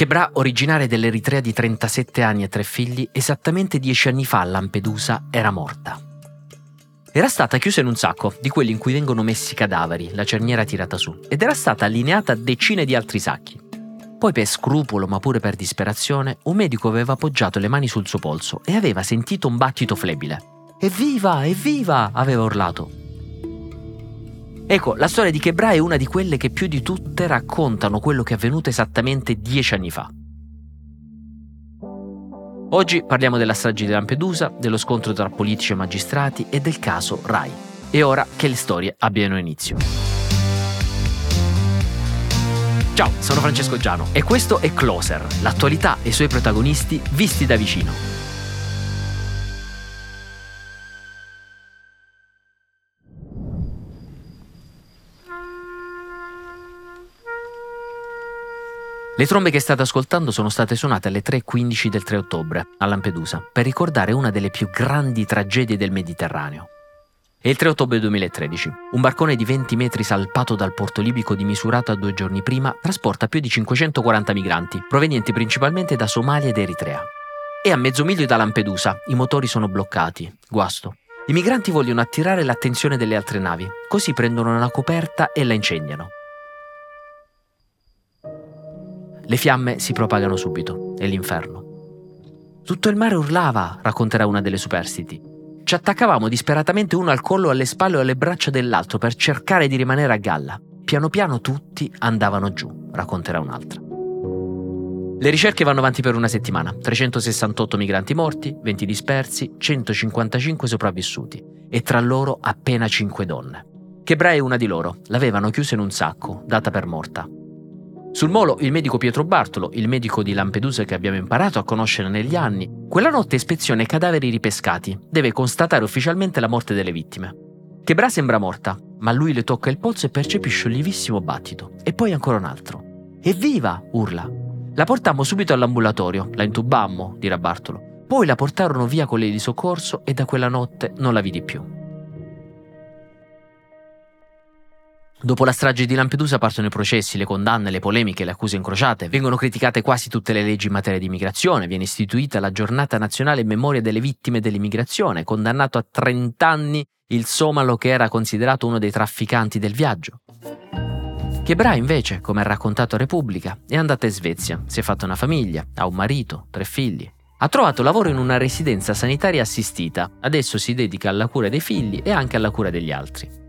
Chebra, originaria dell'Eritrea di 37 anni e tre figli, esattamente dieci anni fa a Lampedusa era morta. Era stata chiusa in un sacco, di quelli in cui vengono messi cadaveri, la cerniera tirata su, ed era stata allineata a decine di altri sacchi. Poi per scrupolo, ma pure per disperazione, un medico aveva appoggiato le mani sul suo polso e aveva sentito un battito flebile. Evviva, evviva! aveva urlato. Ecco, la storia di Chebra è una di quelle che più di tutte raccontano quello che è avvenuto esattamente dieci anni fa. Oggi parliamo della strage di Lampedusa, dello scontro tra politici e magistrati e del caso Rai. È ora che le storie abbiano inizio. Ciao, sono Francesco Giano e questo è Closer, l'attualità e i suoi protagonisti visti da vicino. Le trombe che state ascoltando sono state suonate alle 3.15 del 3 ottobre a Lampedusa per ricordare una delle più grandi tragedie del Mediterraneo. È il 3 ottobre 2013. Un barcone di 20 metri salpato dal porto libico dimisurato a due giorni prima trasporta più di 540 migranti, provenienti principalmente da Somalia ed Eritrea. È a mezzo miglio da Lampedusa, i motori sono bloccati. Guasto. I migranti vogliono attirare l'attenzione delle altre navi, così prendono una coperta e la incendiano. Le fiamme si propagano subito, è l'inferno. Tutto il mare urlava, racconterà una delle superstiti. Ci attaccavamo disperatamente uno al collo, alle spalle o alle braccia dell'altro per cercare di rimanere a galla. Piano piano tutti andavano giù, racconterà un'altra. Le ricerche vanno avanti per una settimana, 368 migranti morti, 20 dispersi, 155 sopravvissuti e tra loro appena 5 donne. Chebra è una di loro, l'avevano chiusa in un sacco, data per morta. Sul molo il medico Pietro Bartolo, il medico di Lampedusa che abbiamo imparato a conoscere negli anni, quella notte ispeziona i cadaveri ripescati, deve constatare ufficialmente la morte delle vittime. Chebra sembra morta, ma lui le tocca il polso e percepisce un lievissimo battito, e poi ancora un altro. Evviva! urla. La portammo subito all'ambulatorio, la intubammo, dirà Bartolo. Poi la portarono via con le di soccorso e da quella notte non la vidi più. Dopo la strage di Lampedusa partono i processi, le condanne, le polemiche, le accuse incrociate. Vengono criticate quasi tutte le leggi in materia di immigrazione. Viene istituita la giornata nazionale in memoria delle vittime dell'immigrazione, condannato a 30 anni il somalo che era considerato uno dei trafficanti del viaggio. Chebra invece, come ha raccontato Repubblica, è andata in Svezia, si è fatta una famiglia, ha un marito, tre figli. Ha trovato lavoro in una residenza sanitaria assistita, adesso si dedica alla cura dei figli e anche alla cura degli altri.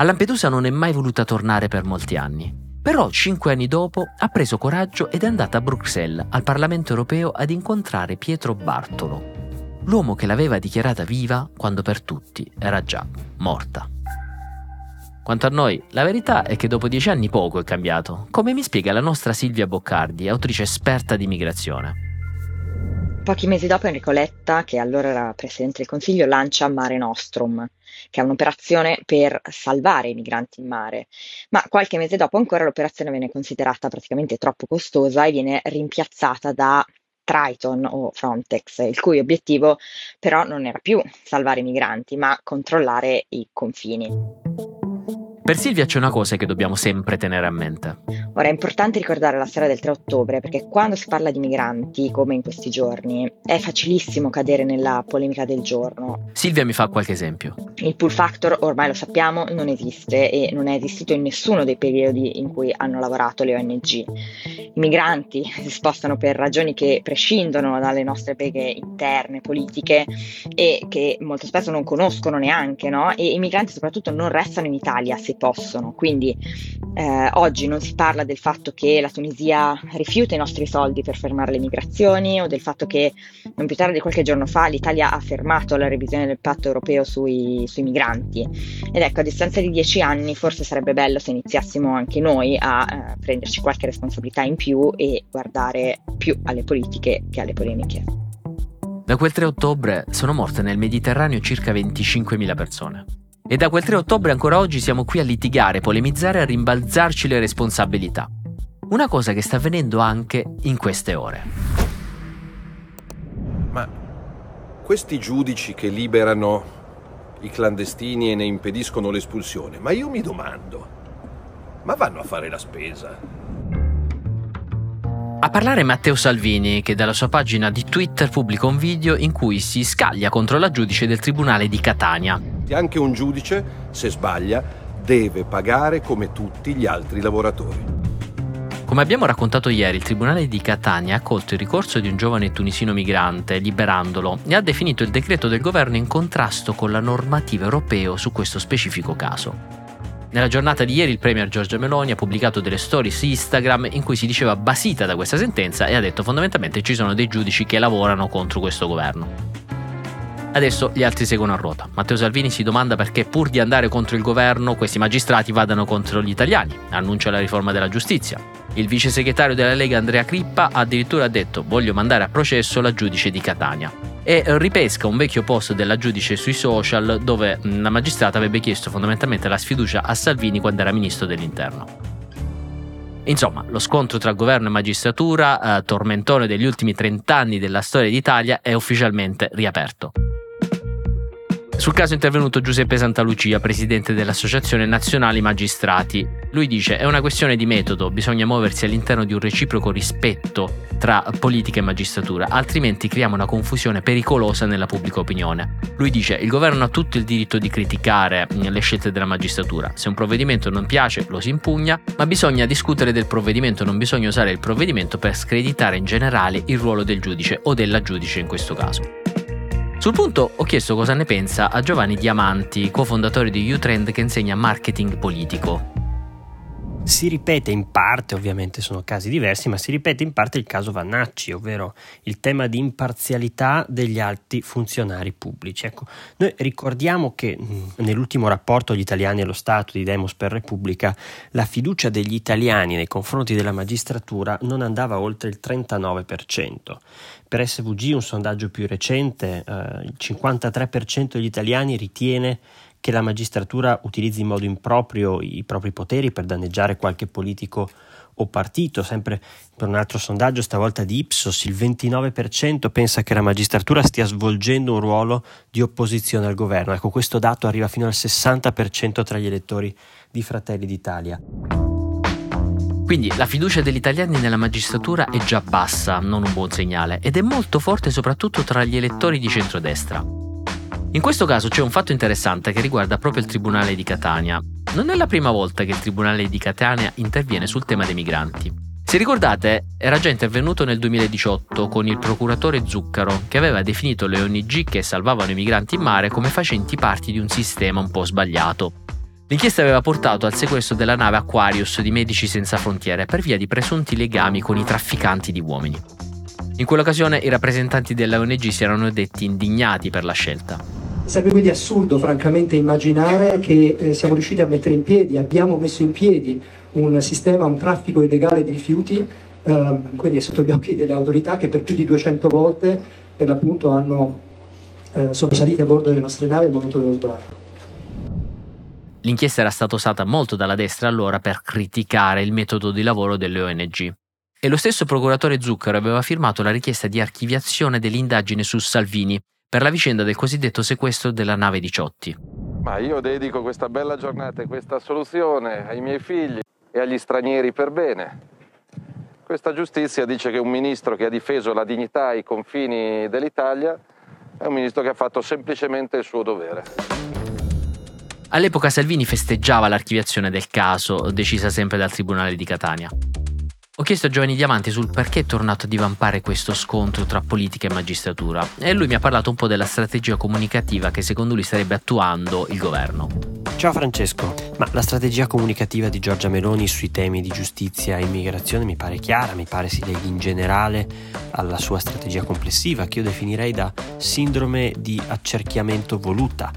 A Lampedusa non è mai voluta tornare per molti anni. Però cinque anni dopo ha preso coraggio ed è andata a Bruxelles, al Parlamento europeo, ad incontrare Pietro Bartolo, l'uomo che l'aveva dichiarata viva quando per tutti era già morta. Quanto a noi, la verità è che dopo dieci anni poco è cambiato, come mi spiega la nostra Silvia Boccardi, autrice esperta di migrazione. Pochi mesi dopo Enrico Letta, che allora era Presidente del Consiglio, lancia Mare Nostrum, che è un'operazione per salvare i migranti in mare, ma qualche mese dopo ancora l'operazione viene considerata praticamente troppo costosa e viene rimpiazzata da Triton o Frontex, il cui obiettivo però non era più salvare i migranti, ma controllare i confini. Per Silvia c'è una cosa che dobbiamo sempre tenere a mente. Ora è importante ricordare la storia del 3 ottobre perché quando si parla di migranti, come in questi giorni, è facilissimo cadere nella polemica del giorno. Silvia mi fa qualche esempio. Il pull factor, ormai lo sappiamo, non esiste e non è esistito in nessuno dei periodi in cui hanno lavorato le ONG. I migranti si spostano per ragioni che prescindono dalle nostre beghe interne, politiche e che molto spesso non conoscono neanche, no? E i migranti soprattutto non restano in Italia se possono. Quindi eh, oggi non si parla del fatto che la Tunisia rifiuta i nostri soldi per fermare le migrazioni o del fatto che non più tardi di qualche giorno fa l'Italia ha fermato la revisione del patto europeo sui, sui migranti. Ed ecco, a distanza di dieci anni forse sarebbe bello se iniziassimo anche noi a eh, prenderci qualche responsabilità in più e guardare più alle politiche che alle polemiche. Da quel 3 ottobre sono morte nel Mediterraneo circa 25.000 persone. E da quel 3 ottobre ancora oggi siamo qui a litigare, polemizzare e a rimbalzarci le responsabilità. Una cosa che sta avvenendo anche in queste ore. Ma questi giudici che liberano i clandestini e ne impediscono l'espulsione, ma io mi domando, ma vanno a fare la spesa? A parlare Matteo Salvini, che dalla sua pagina di Twitter pubblica un video in cui si scaglia contro la giudice del Tribunale di Catania. Anche un giudice, se sbaglia, deve pagare come tutti gli altri lavoratori. Come abbiamo raccontato ieri, il Tribunale di Catania ha accolto il ricorso di un giovane tunisino migrante, liberandolo, e ha definito il decreto del governo in contrasto con la normativa europea su questo specifico caso. Nella giornata di ieri il Premier Giorgia Meloni ha pubblicato delle storie su Instagram in cui si diceva basita da questa sentenza e ha detto fondamentalmente ci sono dei giudici che lavorano contro questo governo. Adesso gli altri seguono a ruota. Matteo Salvini si domanda perché pur di andare contro il governo questi magistrati vadano contro gli italiani. Annuncia la riforma della giustizia. Il vice segretario della Lega Andrea Crippa ha addirittura detto voglio mandare a processo la giudice di Catania e ripesca un vecchio post della giudice sui social dove la magistrata avrebbe chiesto fondamentalmente la sfiducia a Salvini quando era ministro dell'interno. Insomma, lo scontro tra governo e magistratura, eh, tormentone degli ultimi 30 anni della storia d'Italia, è ufficialmente riaperto. Sul caso è intervenuto Giuseppe Santalucia, presidente dell'Associazione Nazionali Magistrati. Lui dice è una questione di metodo, bisogna muoversi all'interno di un reciproco rispetto tra politica e magistratura, altrimenti creiamo una confusione pericolosa nella pubblica opinione. Lui dice il governo ha tutto il diritto di criticare le scelte della magistratura, se un provvedimento non piace lo si impugna, ma bisogna discutere del provvedimento, non bisogna usare il provvedimento per screditare in generale il ruolo del giudice o della giudice in questo caso. Sul punto ho chiesto cosa ne pensa a Giovanni Diamanti, cofondatore di Utrend che insegna marketing politico. Si ripete in parte, ovviamente sono casi diversi, ma si ripete in parte il caso Vannacci, ovvero il tema di imparzialità degli alti funzionari pubblici. Ecco, noi ricordiamo che nell'ultimo rapporto Gli italiani e lo Stato di Demos per Repubblica la fiducia degli italiani nei confronti della magistratura non andava oltre il 39%. Per SVG, un sondaggio più recente, eh, il 53% degli italiani ritiene che la magistratura utilizzi in modo improprio i propri poteri per danneggiare qualche politico o partito. Sempre per un altro sondaggio, stavolta di Ipsos, il 29% pensa che la magistratura stia svolgendo un ruolo di opposizione al governo. Ecco, questo dato arriva fino al 60% tra gli elettori di Fratelli d'Italia. Quindi la fiducia degli italiani nella magistratura è già bassa, non un buon segnale, ed è molto forte soprattutto tra gli elettori di centrodestra. In questo caso c'è un fatto interessante che riguarda proprio il Tribunale di Catania. Non è la prima volta che il Tribunale di Catania interviene sul tema dei migranti. Se ricordate, era già intervenuto nel 2018 con il procuratore Zuccaro, che aveva definito le ONG che salvavano i migranti in mare come facenti parte di un sistema un po' sbagliato. L'inchiesta aveva portato al sequestro della nave Aquarius di Medici Senza Frontiere per via di presunti legami con i trafficanti di uomini. In quell'occasione i rappresentanti della ONG si erano detti indignati per la scelta. Sarebbe quindi assurdo, francamente, immaginare che eh, siamo riusciti a mettere in piedi, abbiamo messo in piedi un sistema, un traffico illegale di rifiuti, eh, quindi è sotto gli occhi delle autorità che per più di 200 volte, per l'appunto, hanno, eh, sono saliti a bordo delle nostre navi al momento dello sbarco. L'inchiesta era stata usata molto dalla destra allora per criticare il metodo di lavoro delle ONG. E lo stesso procuratore Zucchero aveva firmato la richiesta di archiviazione dell'indagine su Salvini per la vicenda del cosiddetto sequestro della nave di Ciotti. Ma io dedico questa bella giornata e questa soluzione ai miei figli e agli stranieri per bene. Questa giustizia dice che un ministro che ha difeso la dignità e i confini dell'Italia è un ministro che ha fatto semplicemente il suo dovere. All'epoca Salvini festeggiava l'archiviazione del caso, decisa sempre dal Tribunale di Catania. Ho chiesto a Giovanni Diamanti sul perché è tornato a divampare questo scontro tra politica e magistratura e lui mi ha parlato un po' della strategia comunicativa che secondo lui starebbe attuando il governo. Ciao Francesco, ma la strategia comunicativa di Giorgia Meloni sui temi di giustizia e immigrazione mi pare chiara, mi pare si leghi in generale alla sua strategia complessiva che io definirei da sindrome di accerchiamento voluta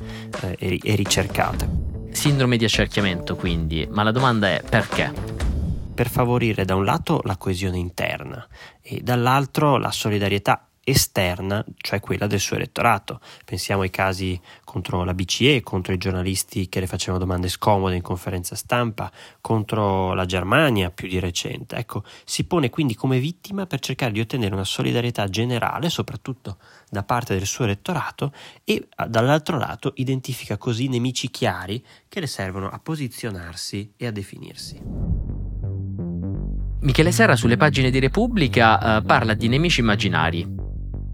eh, e ricercata. Sindrome di accerchiamento quindi, ma la domanda è perché? Per favorire da un lato la coesione interna e dall'altro la solidarietà esterna, cioè quella del suo elettorato. Pensiamo ai casi contro la BCE, contro i giornalisti che le facevano domande scomode in conferenza stampa, contro la Germania più di recente. Ecco, si pone quindi come vittima per cercare di ottenere una solidarietà generale, soprattutto da parte del suo elettorato, e dall'altro lato identifica così nemici chiari che le servono a posizionarsi e a definirsi. Michele Serra sulle pagine di Repubblica eh, parla di nemici immaginari.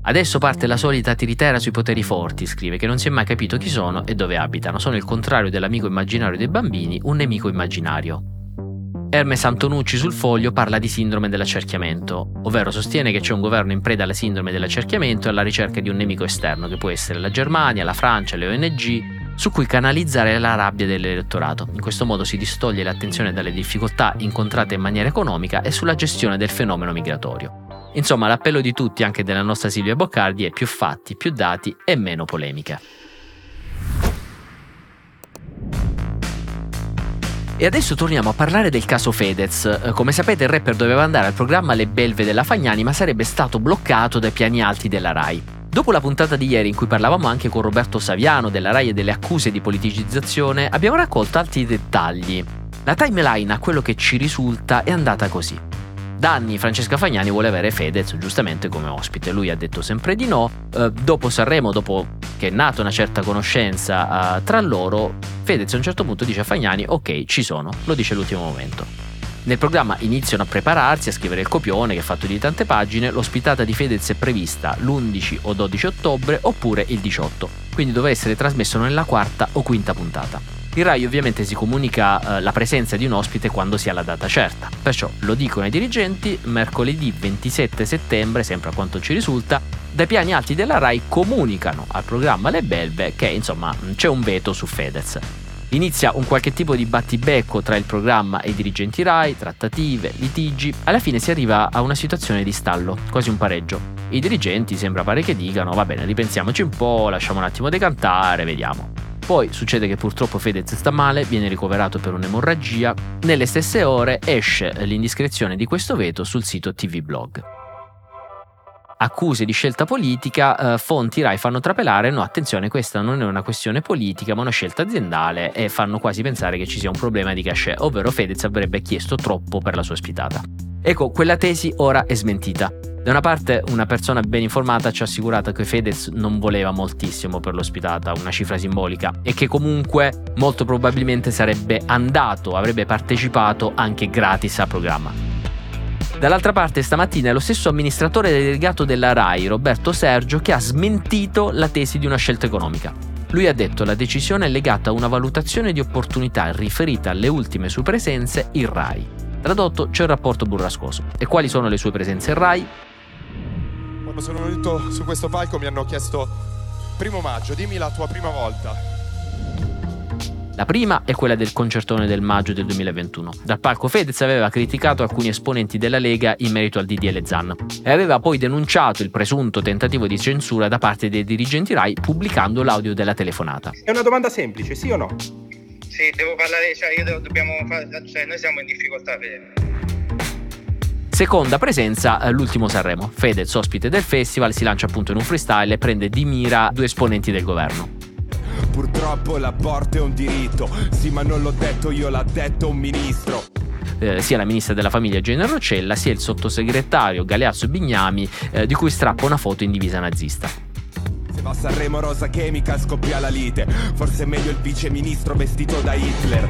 Adesso parte la solita tiritera sui poteri forti, scrive, che non si è mai capito chi sono e dove abitano. Sono il contrario dell'amico immaginario dei bambini, un nemico immaginario. Hermes Antonucci sul foglio parla di sindrome dell'accerchiamento, ovvero sostiene che c'è un governo in preda alla sindrome dell'accerchiamento e alla ricerca di un nemico esterno, che può essere la Germania, la Francia, le ONG, su cui canalizzare la rabbia dell'elettorato. In questo modo si distoglie l'attenzione dalle difficoltà incontrate in maniera economica e sulla gestione del fenomeno migratorio. Insomma, l'appello di tutti, anche della nostra Silvia Boccardi, è più fatti, più dati e meno polemiche. E adesso torniamo a parlare del caso Fedez. Eh, come sapete il rapper doveva andare al programma Le Belve della Fagnani ma sarebbe stato bloccato dai piani alti della RAI. Dopo la puntata di ieri in cui parlavamo anche con Roberto Saviano della RAI e delle accuse di politicizzazione, abbiamo raccolto altri dettagli. La timeline a quello che ci risulta è andata così. Da anni Francesca Fagnani vuole avere Fedez giustamente come ospite, lui ha detto sempre di no. Eh, dopo Sanremo, dopo che è nata una certa conoscenza eh, tra loro, Fedez a un certo punto dice a Fagnani ok ci sono, lo dice all'ultimo momento. Nel programma iniziano a prepararsi, a scrivere il copione che è fatto di tante pagine, l'ospitata di Fedez è prevista l'11 o 12 ottobre oppure il 18, quindi dovrà essere trasmesso nella quarta o quinta puntata. Il RAI ovviamente si comunica eh, la presenza di un ospite quando si ha la data certa, perciò lo dicono ai dirigenti, mercoledì 27 settembre, sempre a quanto ci risulta, dai piani alti della RAI comunicano al programma Le Belve che insomma c'è un veto su Fedez. Inizia un qualche tipo di battibecco tra il programma e i dirigenti RAI, trattative, litigi, alla fine si arriva a una situazione di stallo, quasi un pareggio. I dirigenti sembra pare che dicano va bene, ripensiamoci un po', lasciamo un attimo decantare, vediamo. Poi succede che purtroppo Fedez sta male, viene ricoverato per un'emorragia. Nelle stesse ore esce l'indiscrezione di questo veto sul sito TV Blog. Accuse di scelta politica, eh, fonti RAI fanno trapelare no attenzione questa non è una questione politica ma una scelta aziendale e fanno quasi pensare che ci sia un problema di cachet, ovvero Fedez avrebbe chiesto troppo per la sua ospitata. Ecco, quella tesi ora è smentita. Da una parte una persona ben informata ci ha assicurato che Fedez non voleva moltissimo per l'ospitata, una cifra simbolica, e che comunque molto probabilmente sarebbe andato, avrebbe partecipato anche gratis al programma. Dall'altra parte stamattina è lo stesso amministratore delegato della RAI, Roberto Sergio, che ha smentito la tesi di una scelta economica. Lui ha detto che la decisione è legata a una valutazione di opportunità riferita alle ultime sue presenze in RAI. Tradotto, c'è un rapporto burrascoso. E quali sono le sue presenze in Rai? Quando sono venuto su questo palco mi hanno chiesto, primo maggio, dimmi la tua prima volta. La prima è quella del concertone del maggio del 2021. Dal palco Fedez aveva criticato alcuni esponenti della Lega in merito al DDL Zan e aveva poi denunciato il presunto tentativo di censura da parte dei dirigenti RAI pubblicando l'audio della telefonata. È una domanda semplice, sì o no? Sì, devo parlare, cioè io devo, dobbiamo fare, cioè noi siamo in difficoltà per... Seconda presenza, eh, l'ultimo Sanremo. Fedez, ospite del festival, si lancia appunto in un freestyle e prende di mira due esponenti del governo. Purtroppo l'aborto è un diritto, sì ma non l'ho detto io, l'ha detto un ministro. Eh, sia la ministra della famiglia Gina Roccella sia il sottosegretario Galeazzo Bignami eh, di cui strappa una foto in divisa nazista. Se va a Sanremo Rosa Chemica scoppia la lite. Forse è meglio il vice ministro vestito da Hitler.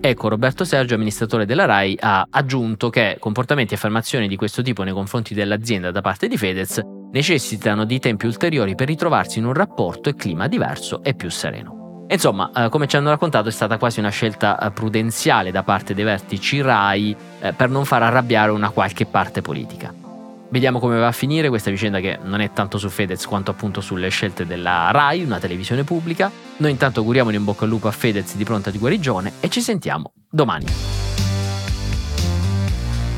Ecco, Roberto Sergio, amministratore della RAI, ha aggiunto che comportamenti e affermazioni di questo tipo nei confronti dell'azienda da parte di Fedez necessitano di tempi ulteriori per ritrovarsi in un rapporto e clima diverso e più sereno. Insomma, eh, come ci hanno raccontato, è stata quasi una scelta eh, prudenziale da parte dei vertici RAI eh, per non far arrabbiare una qualche parte politica. Vediamo come va a finire questa vicenda che non è tanto su Fedez quanto appunto sulle scelte della RAI, una televisione pubblica. Noi intanto auguriamo in bocca al lupo a Fedez di pronta di guarigione e ci sentiamo domani.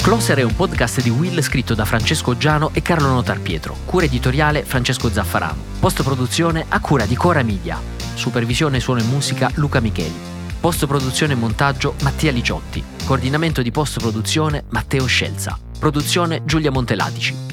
Closer è un podcast di Will scritto da Francesco Giano e Carlo Notar Pietro, cura editoriale Francesco Zaffarano, post produzione a cura di Cora Media, supervisione suono e musica Luca Micheli, post produzione e montaggio Mattia Liciotti, coordinamento di post produzione Matteo Scelza. Produzione Giulia Montelatici.